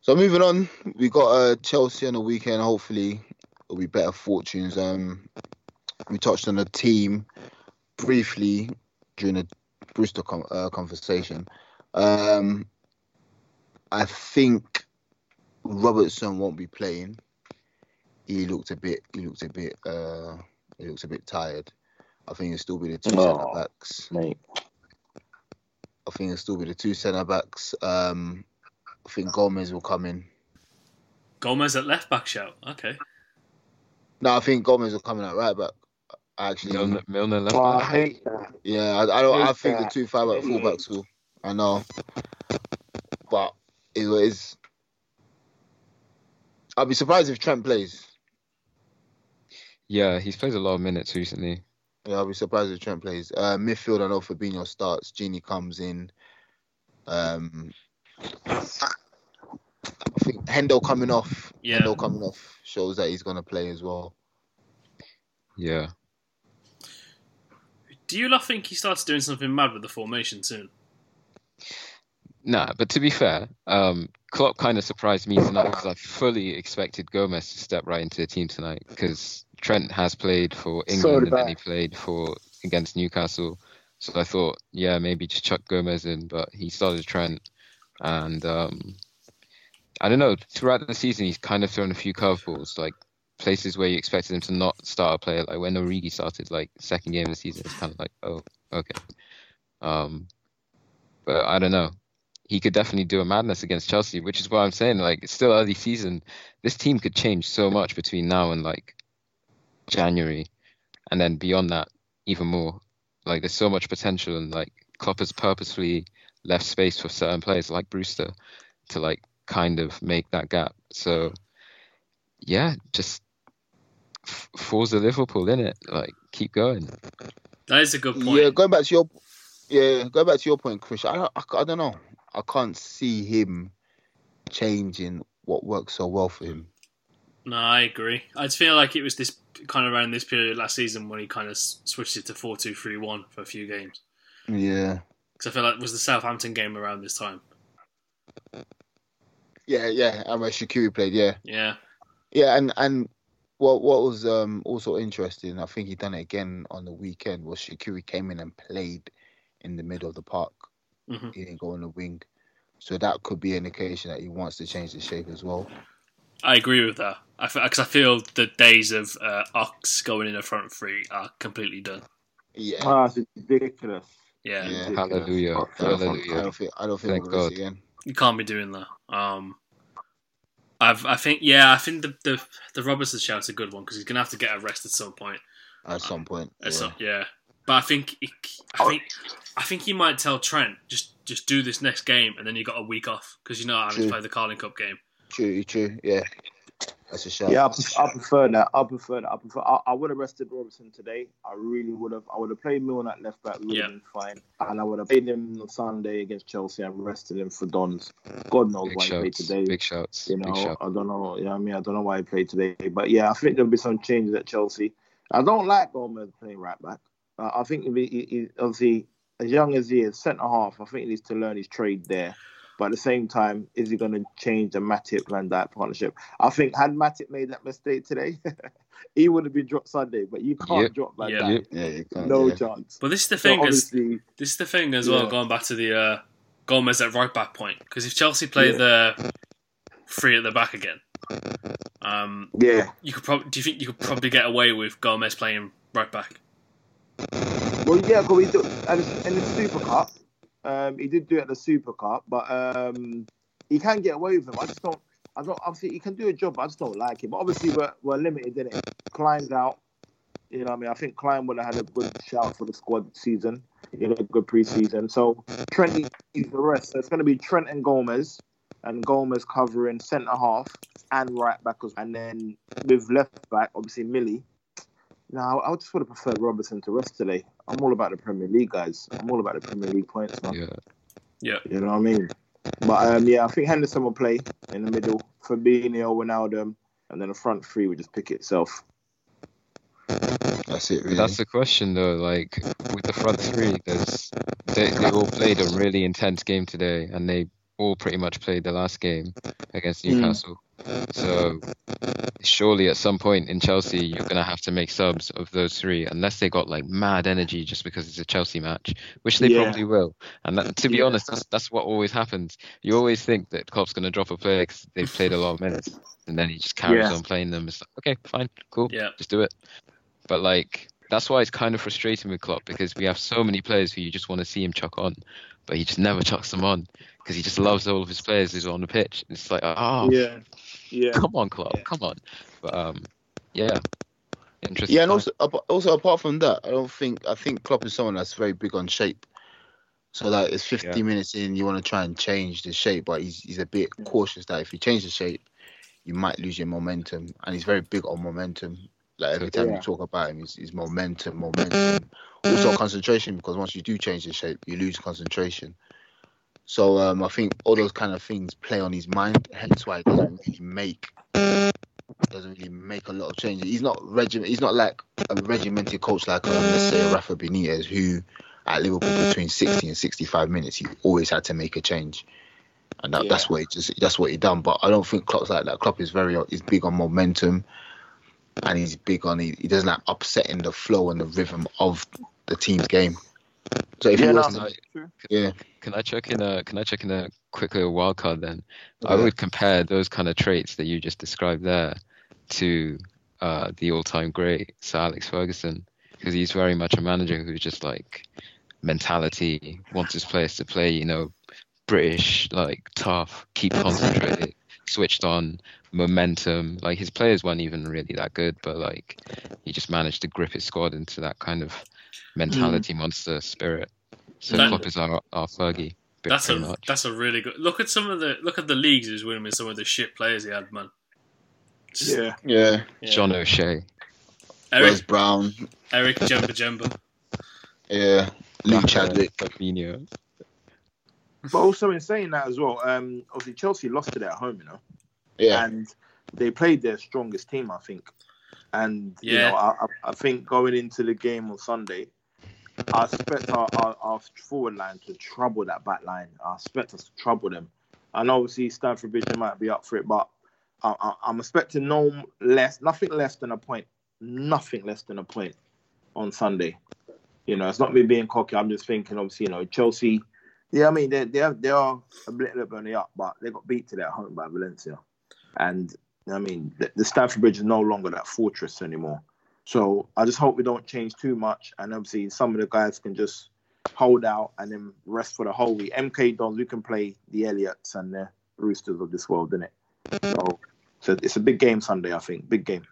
So moving on, we got uh, Chelsea on the weekend. Hopefully, it'll be better fortunes. Um, we touched on the team briefly during the Brewster com- uh, conversation. Um, I think Robertson won't be playing. He looked a bit. He looked a bit. Uh, he looks a bit tired. I think it'll still be the two Oh, centre backs. Mate. I think it'll still be the two centre backs. Um, I think Gomez will come in. Gomez at left back shout. Okay. No, I think Gomez will come in at right back. Actually, Milner, Milner left Oh, I hate that. yeah, I, I don't. I Hate think the two five back full backs will. I know, but it is. I'll be surprised if Trent plays. Yeah, he's played a lot of minutes recently. Yeah, I'll be surprised if Trent plays. Uh, midfield, I know Fabinho starts. Gini comes in. Um, I think Hendo coming off. Yeah. Hendo coming off shows that he's gonna play as well. Yeah. Do you lot think he starts doing something mad with the formation soon? Nah, but to be fair, um, Klopp kind of surprised me tonight because I fully expected Gomez to step right into the team tonight because Trent has played for England did and then he played for against Newcastle. So I thought, yeah, maybe just chuck Gomez in, but he started Trent, and um, I don't know. Throughout the season, he's kind of thrown a few curveballs, like places where you expected him to not start a player. Like when Origi started, like second game of the season, it's kind of like, oh, okay. Um, but I don't know. He could definitely do a madness against Chelsea, which is why I'm saying like it's still early season. This team could change so much between now and like January, and then beyond that, even more. Like there's so much potential, and like Klopp has purposefully left space for certain players like Brewster to like kind of make that gap. So yeah, just f- Forza Liverpool in it. Like keep going. That is a good point. Yeah, going back to your yeah, going back to your point, Chris. I don't, I, I don't know. I can't see him changing what works so well for him. No, I agree. I just feel like it was this kind of around this period last season when he kind of switched it to four two three one for a few games. Yeah, Because I feel like it was the Southampton game around this time. yeah, yeah. And where Shaqiri played, yeah, Yeah, yeah, and and what what was um also interesting, I think he done it again on the weekend. Was Shaqiri came in and played in the middle of the park. Mhm. He didn't go on the wing, so that could be an indication that he wants to change the shape as well. I agree with that. I because I feel the days of uh, Ox going in a front three are completely done. Yeah, Ah, it's ridiculous. Yeah, yeah. Hallelujah. I don't think, I don't think, I don't think Thank we're gonna see again. you can't be doing that. Um, I've I think yeah, I think the the the Robertson shout's a good one because he's gonna have to get a rest at some point. At some point, At yeah. some- yeah. But I think he, I oh. think I think he might tell Trent just just do this next game and then you got a week off because you know having to play the Carling Cup game. True, true, yeah. That's a shout. Yeah, I, pref- I prefer that. I prefer that. I prefer. I, I would have rested Robertson today. I really would have. I would have played Milner at left back. We Yeah. been fine. And I would have played him on Sunday against Chelsea and rested him for Dons. God knows Big why he played today. Big shouts. You know, shouts. I don't know. You know what I mean, I don't know why he played today. But yeah, I think there'll be some changes at Chelsea. I don't like Gomez playing right back. Uh, I think he, he, he- obviously, as young as he is, centre half, I think he needs to learn his trade there. But at the same time, is he going to change the Matip Van Dijk partnership? I think had Matip made that mistake today, (laughs) he would have been dropped Sunday. But you can't Yep. drop Van Yeah. Dijk. Yeah, No yeah. chance. But this is the So thing is obviously, this is the thing as well. Yeah. Going back to the uh, Gomez at right back point because if Chelsea play Yeah. the three at the back again, um, yeah. you could probably do you think you could probably get away with Gomez playing right back? Well, yeah, because we do and in the Super Cup. Um, he did do it at the Super Cup, but um, he can get away with him. I just don't. I don't. Obviously, he can do a job. But I just don't like him. But obviously, we're we're limited in it. Klein's out. You know, what I mean, I think Klein would have had a good shout for the squad season. You know, a good preseason. So Trent needs the rest. So it's going to be Trent and Gomez, and Gomez covering centre half and right back and then with left back, obviously Millie. Now, I just would have preferred Robertson to rest today. I'm all about the Premier League, guys. I'm all about the Premier League points, man. Yeah. Yeah. You know what I mean? But um, yeah, I think Henderson will play in the middle. Fabinho, Wijnaldum, and then the front three would just pick itself. That's it, really. That's the question, though. Like with the front three, there's they they all played a really intense game today, and they all pretty much played the last game against Mm. Newcastle. So surely at some point in Chelsea, you're gonna have to make subs of those three, unless they got like mad energy just because it's a Chelsea match, which they Yeah. probably will. And that, to be Yeah. honest, that's that's what always happens. You always think that Klopp's gonna drop a player because they've played a lot of minutes, and then he just carries Yeah. on playing them. It's like, okay, fine, cool, Yeah. just do it. But like that's why it's kind of frustrating with Klopp because we have so many players who you just want to see him chuck on, but he just never (laughs) chucks them on because he just loves all of his players who's on the pitch. It's like, oh, Yeah, yeah. (laughs) come on, Klopp, come on. But um, yeah, interesting. Yeah, and also also apart from that, I don't think I think Klopp is someone that's very big on shape. So like it's 50 Yeah. minutes in, you want to try and change the shape, but he's he's a bit cautious that if you change the shape, you might lose your momentum, and he's very big on momentum. Like every time Yeah. you talk about him, it's, it's momentum, momentum. Also (laughs) concentration, because once you do change the shape, you lose concentration. So um, I think all those kind of things play on his mind, hence why he doesn't really make doesn't really make a lot of changes. He's not regiment. He's not like a regimented coach like um, let's say Rafa Benitez, who at Liverpool between 60 and 65 minutes, he always had to make a change, and that, that's what he just that's what he done. But I don't think Klopp's like that. Klopp is very he's big on momentum, and he's big on he, he doesn't like upsetting the flow and the rhythm of the team's game. So if Yeah, he no, was to, true. yeah, Can I check in a Can I check in a quick little wild card then? I would compare those kind of traits that you just described there to uh, the all-time great Sir Alex Ferguson, because he's very much a manager who's just like mentality, wants his players to play, you know, British, like tough, keep concentrated, switched on, momentum. Like his players weren't even really that good, but like he just managed to grip his squad into that kind of mentality monster spirit. So That- Klopp is our, our Fergie. bit That's a much. that's a really good look at some of the look at the leagues he's winning with some of the shit players he had, man. Just- Yeah. yeah, yeah. John O'Shea. Wes Eric Brown, Eric Djemba Djemba. yeah, Luke Chadwick, Fabinho. But also in saying that as well, um, obviously Chelsea lost it at home, you know, yeah, and they played their strongest team, I think. And you know, I, I- think going into the game on Sunday, I expect our, our, our forward line to trouble that back line. I expect us to trouble them. And obviously Stamford Bridge might be up for it, but I, I, I'm expecting no less, nothing less than a point, nothing less than a point on Sunday. You know, it's not me being cocky. I'm just thinking, obviously, you know, Chelsea. Yeah, I mean, they they are, they are a little bit on the up, but they got beat today at home by Valencia, and I mean, the, the Stamford Bridge is no longer that fortress anymore. So I just hope we don't change too much, and obviously some of the guys can just hold out and then rest for the whole week. MK Dons, we can play the Elliotts and the Brewsters of this world, innit? So, so it's a big game Sunday, I think. Big game.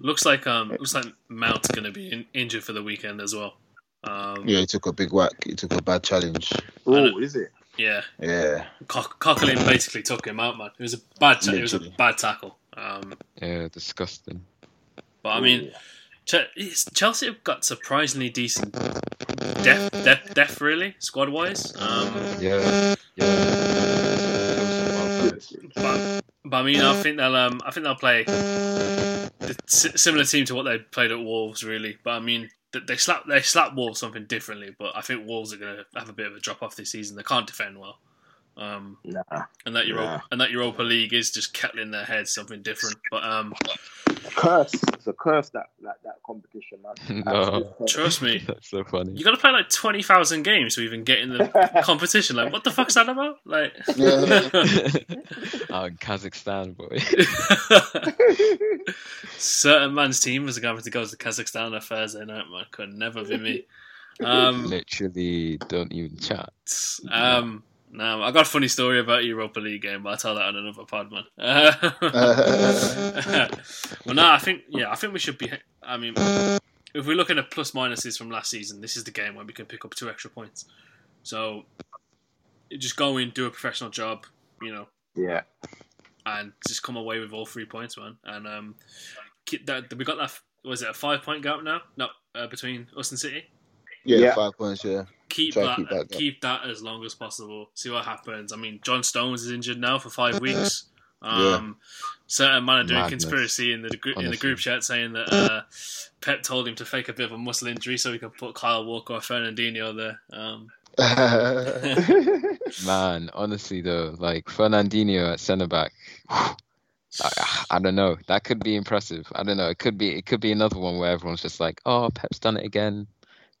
Looks like um looks like Mount's gonna be in, injured for the weekend as well. Um, yeah. He took a big whack. He took a bad challenge. Oh, is it? yeah. Yeah, Co- Coquelin basically took him out, man. It was a bad ta- it was a bad tackle. Um, Yeah, disgusting. but I mean, Chelsea have got surprisingly decent depth, depth, depth really squad wise. Um, Yeah, yeah. but, but I mean, I think they'll um, I think they'll play the s- similar team to what they played at Wolves, really. But I mean, they slap they slap Wolves something differently. But I think Wolves are going to have a bit of a drop off this season. They can't defend well. Um, Nah. and that Europa Nah. and that Europa League is just kettling their heads something different. But um, Curse. It's a curse that that, that competition, man. (laughs) No. trust me, (laughs) That's so funny. you got to play like twenty thousand games to even get in the (laughs) competition. Like, what the fuck's that about? Like, oh, Kazakhstan, boy. certain man's team is going to go to Kazakhstan on a Thursday night. Man, could never be me. Um, Literally, don't even chat. um, no, I got a funny story about a Europa League game, but I'll tell that on another pod, man. (laughs) well, no, I think yeah, I think we should be. I mean, if we're looking at plus minuses from last season, this is the game where we can pick up two extra points. So just go in, do a professional job, you know, Yeah. and just come away with all three points, man. And um, that we got that. Was it a five point gap now? No, uh, between us and City. Yeah, Yeah. five points. Yeah. Keep Try that, keep that gap. keep that as long as possible. See what happens. I mean, John Stones is injured now for five (laughs) weeks. Um, Certain man are doing Madness. conspiracy in the gr- in the group chat saying that uh, Pep told him to fake a bit of a muscle injury so he could put Kyle Walker or Fernandinho there. Um, (laughs) (laughs) Man, honestly though, like Fernandinho at centre back, (sighs) I, I don't know. That could be impressive. I don't know. It could be. It could be another one where everyone's just like, "Oh, Pep's done it again.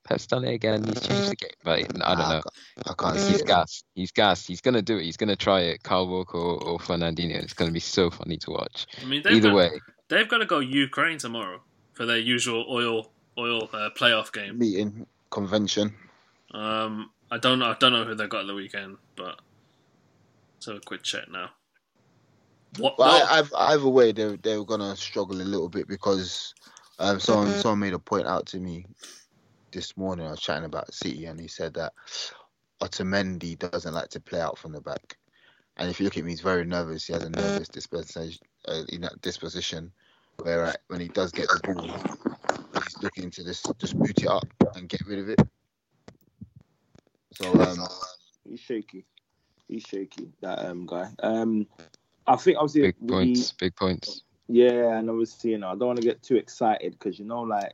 Pep's done it again. He's changed the game." But I don't know. I can't He's it. gassed. He's gassed. He's gonna do it. He's gonna try it. Kyle Walker or, or Fernandinho. It's gonna be so funny to watch. I mean, Either got, way, they've got to go Ukraine tomorrow for their usual oil oil uh, playoff game. Meeting convention. Um, I don't know. I don't know who they got at the weekend, but let's have a quick check now. What? But what- I, I've, either way, they they were gonna struggle a little bit because um, someone someone made a point out to me this morning. I was chatting about City, and he said that Otamendi doesn't like to play out from the back. And if you look at me, he's very nervous. He has a nervous disposition. Uh, you know, disposition where uh, when he does get the ball, he's looking to just just boot it up and get rid of it. So um, He's shaky. He's shaky. That um guy. Um, I think obviously big we- points. Big points. Yeah, and obviously, you know, I don't want to get too excited because you know, like,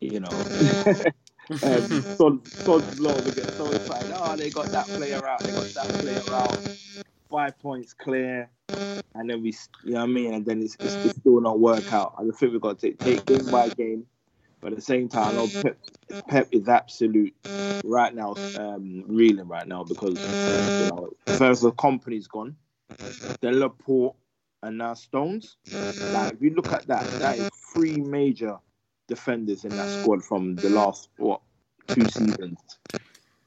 you know, (laughs) um, (laughs) Sod, Sod's law, we get so excited. Oh, they got that player out. They got that player out. Five points clear, and then we, you know what I mean. And then it's, it's, it's still not work out. I just think we've got to take, take game by game. But at the same time, I know Pep, Pep is absolute right now, um, reeling right now because you know, first the Kompany's gone, then Laporte, and now Stones. Like if you look at that, that is three major defenders in that squad from the last what two seasons.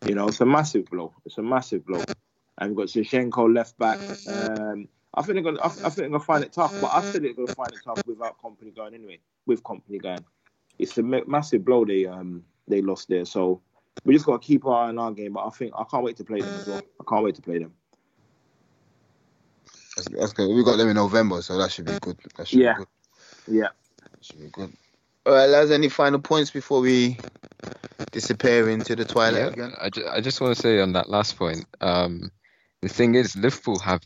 You know, it's a massive blow. It's a massive blow. And we've got Shevchenko left back. Um, I think they're gonna. I, I think they're gonna find it tough, but I still think they're gonna find it tough without Kompany going anyway. With Kompany going, it's a ma- massive blow they um they lost there. So we just got to keep our eye on our game. But I think I can't wait to play them as well. I can't wait to play them. that's, that's good. We got them in November, so that should be good. That should Yeah. be good. Yeah. Should be good. All right, lads. Any final points before we disappear into the twilight Yeah, again? I, ju- I just want to say on that last point, um, the thing is, Liverpool have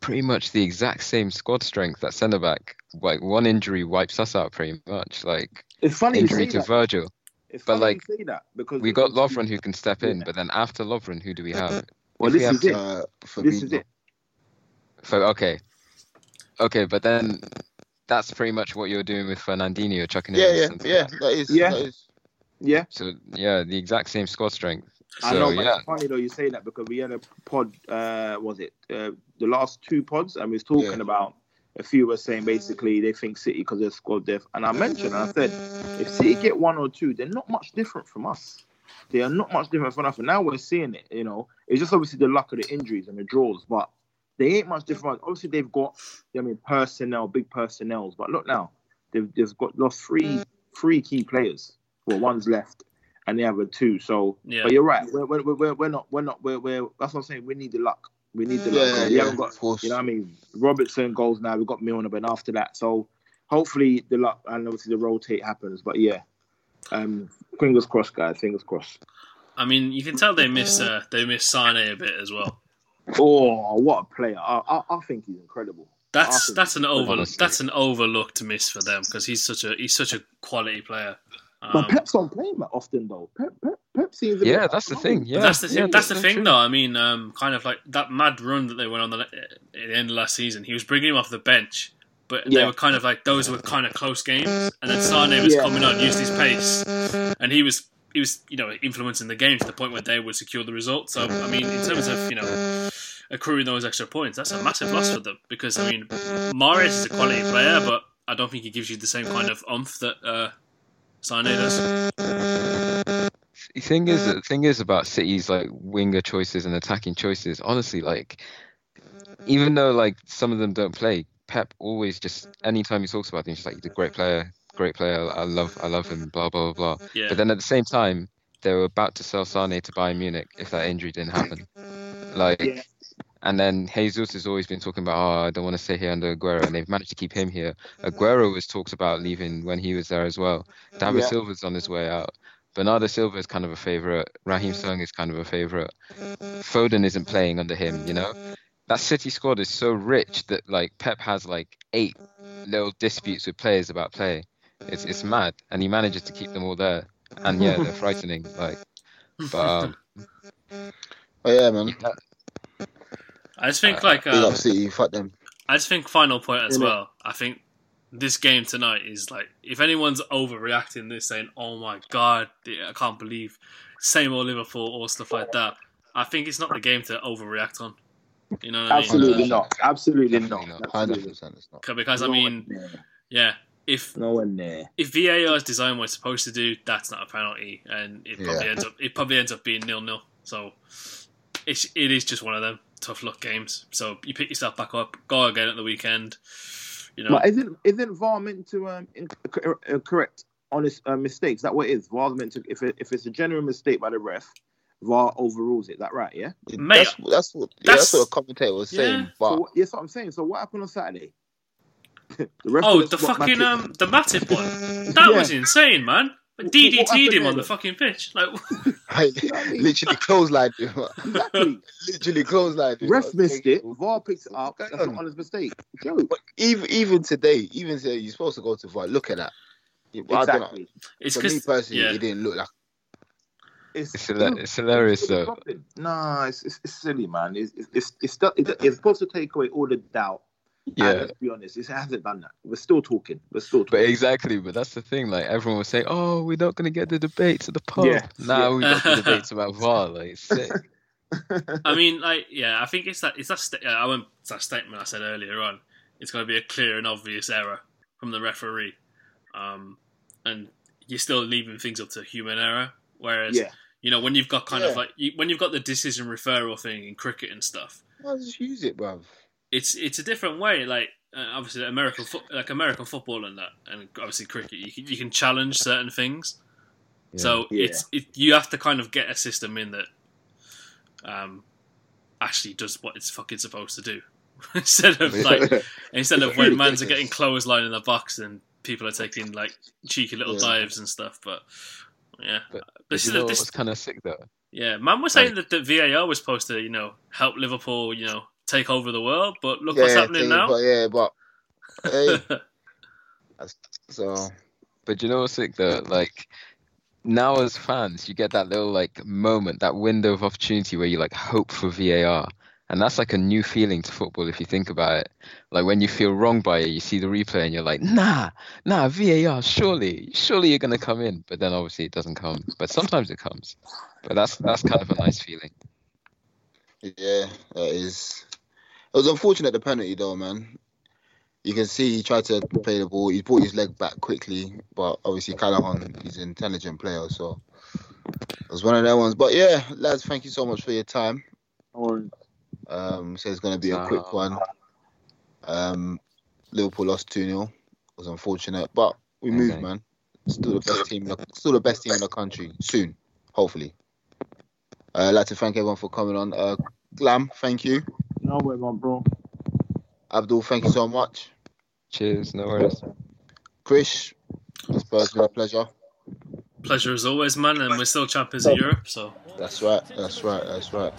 pretty much the exact same squad strength at centre back. Like one injury wipes us out pretty much. Like It's funny you injury to that. Virgil. It's But, like, say that because We got Lovren who can step in, but then after Lovren, who do we have? Well, If we this have is it. Uh, This is it. So, okay, okay, but then that's pretty much what you're doing with Fernandinho, chucking him Yeah, in yeah, centre yeah. That is. Yeah. That is. Yeah. So yeah, the exact same squad strength. I know, but yeah, it's funny though you say that because we had a pod, uh, was it uh, the last two pods, and we was talking Yeah. about a few were saying basically they think City because they're squad depth, and I mentioned, I said, if City get one or two, they're not much different from us. They are not much different from us. And now we're seeing it. You know, it's just obviously the luck of the injuries and the draws, but they ain't much different. Obviously, they've got, I mean, personnel, big personnel. but look now, they've they've got lost three three key players. Well, one's left, and they have a two. So, Yeah. but you're right. We're, we're, we're, we're not we're not we're, we're that's what I'm saying. We need the luck. We need the Yeah, luck. yeah, we yeah, haven't got of course. you know what I mean. Robertson goals now. We've got Milner, but after that, so hopefully the luck and obviously the rotate happens. But yeah, um, fingers crossed, guys. Fingers crossed. I mean, you can tell they miss uh, they miss Sane a bit as well. Oh, what a player! I, I, I think he's incredible. That's think that's an he's over Honestly. that's an overlooked miss for them because he's such a he's such a quality player. But Um, Pep's not playing that often though. Pep, Pep, Pep seems. A yeah, that's the thing. Yeah, that's the yeah, thing. That's the thing, true. though. I mean, um, kind of like that mad run that they went on the, at the end of last season. He was bringing him off the bench, but they were kind of like those were kind of close games. And then Sane was Yeah. coming on, used his pace, and he was he was you know influencing the game to the point where they would secure the result. So I mean, in terms of you know accruing those extra points, that's a massive loss for them because I mean, Mahrez is a quality player, but I don't think he gives you the same kind of umph that uh, Sane does. The thing is, the thing is about City's like winger choices and attacking choices. Honestly, like even though like some of them don't play, Pep always just anytime he talks about them, he's like he's a great player, great player. I love I love him. Blah blah blah. blah. Yeah. But then at the same time, they were about to sell Sane to Bayern Munich if that injury didn't happen. Like, Yeah. and then Jesus has always been talking about, oh, I don't want to stay here under Aguero, and they've managed to keep him here. Aguero was talked about leaving when he was there as well. David Yeah. Silva's on his way out. Bernardo Silva is kind of a favourite. Raheem Sterling is kind of a favourite. Foden isn't playing under him, you know? That City squad is so rich that like Pep has like eight little disputes with players about play. It's it's mad, and he manages to keep them all there. And yeah, they're frightening. (laughs) Like, but um, Oh yeah, man. I just think like Big um, City, fuck them. I just think final point as Innit? well. I think this game tonight is like if anyone's overreacting this saying, "Oh my god, I can't believe same old Liverpool" or stuff like that. I think it's not the game to overreact on. You know what Absolutely I mean? not. Absolutely Definitely not. not. 100% it's not. Because I mean, yeah, if Nowhere near. if VAR is designed what it's supposed to do, that's not a penalty, and it probably Yeah. ends up it probably ends up being nil nil. So it's it is just one of them tough luck games. So you pick yourself back up, go again at the weekend. You know, But isn't isn't VAR meant to um in, uh, correct honest uh, mistakes? That what it is? VAR's meant to if it, if it's a genuine mistake by the ref, VAR overrules it. that right? Yeah. Mate, That's, that's what yeah, that's, that's- what the commentator was saying. Yeah. But So what, yes, what I'm saying. So what happened on Saturday? (laughs) the ref Oh, the fucking Matip. um, the Matip one. (laughs) That Yeah. was insane, man. What- what DDT'd him on the fucking pitch. Like, (laughs) I literally clotheslined him. Exactly. literally clotheslined him. Ref missed it. VAR picks it up. What's That's an on? honest mistake. Joke. But even even today, even today, you're supposed to go to VAR. Look at that. Yeah, but I don't know. Exactly. it's For me because personally, yeah. it didn't look like. It's, it's, hila- it's hilarious it's though. dropping. Nah, it's, it's, it's silly, man. It's it's it's, it's, it's, it's supposed to take away all the doubt. And Yeah. let's be honest, it hasn't done that. We're still talking. We're still But exactly, but that's the thing. Like everyone was saying, "Oh, we're not gonna get the debates at the pub." Yeah, Now yeah. we got the (laughs) debates about VAR. Like, it's sick. (laughs) I mean, like, yeah, I think it's that it's that sta- I went it's that statement I said earlier on. It's going to be a clear and obvious error from the referee, um, and you're still leaving things up to human error. Whereas, Yeah. you know, when you've got kind Yeah. of like you, when you've got the decision referral thing in cricket and stuff, Well, just use it, bruv. It's it's a different way. Like uh, obviously American foot, like American football and that, and obviously cricket, you can, you can challenge certain things. So Yeah. it's it, you have to kind of get a system in that um, actually does what it's fucking supposed to do, (laughs) instead of (laughs) like instead of when mans are getting clothesline in the box and people are taking like cheeky little Yeah. dives and stuff. But yeah, But, this you is know this, what's kind of sick though? yeah, man was saying that the VAR was supposed to you know help Liverpool you know take over the world, but look what's happening now. But yeah, but hey, (laughs) so But you know what's sick though? Like now as fans, you get that little like moment, that window of opportunity where you like hope for VAR. And that's like a new feeling to football if you think about it. Like when you feel wrong by it, you see the replay and you're like, nah, nah, VAR, surely, surely you're gonna come in. But then obviously it doesn't come. But sometimes it comes. But that's that's kind of a nice feeling. yeah, that is. It was unfortunate the penalty though, man. You can see he tried to play the ball. He brought his leg back quickly, but obviously Callejón, he's an intelligent player, so it was one of their ones. But yeah, lads, thank you so much for your time. Um, so it's going to be a quick one. Um, Liverpool lost 2 0. It was unfortunate, but we moved, Okay. man. Still the best team, the- still the best team in the country. Soon, hopefully. Uh, I'd like to thank everyone for coming on. Uh, Glam, thank you. No way, my bro. Abdul, thank you so much. Cheers, no worries. Chris, it's been a pleasure. Pleasure as always, man, and we're still champions of Europe, so That's right, that's right, that's right.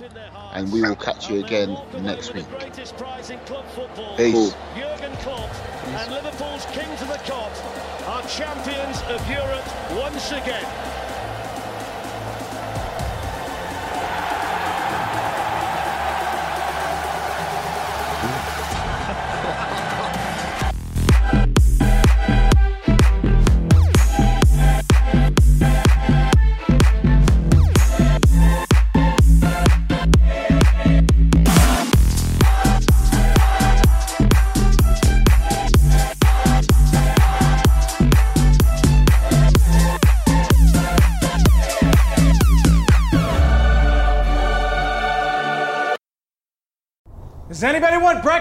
And we will catch you again next week. Greatest prize in club football. Peace. Jurgen Klopp and Liverpool's Kings of the Kop are champions of Europe once again.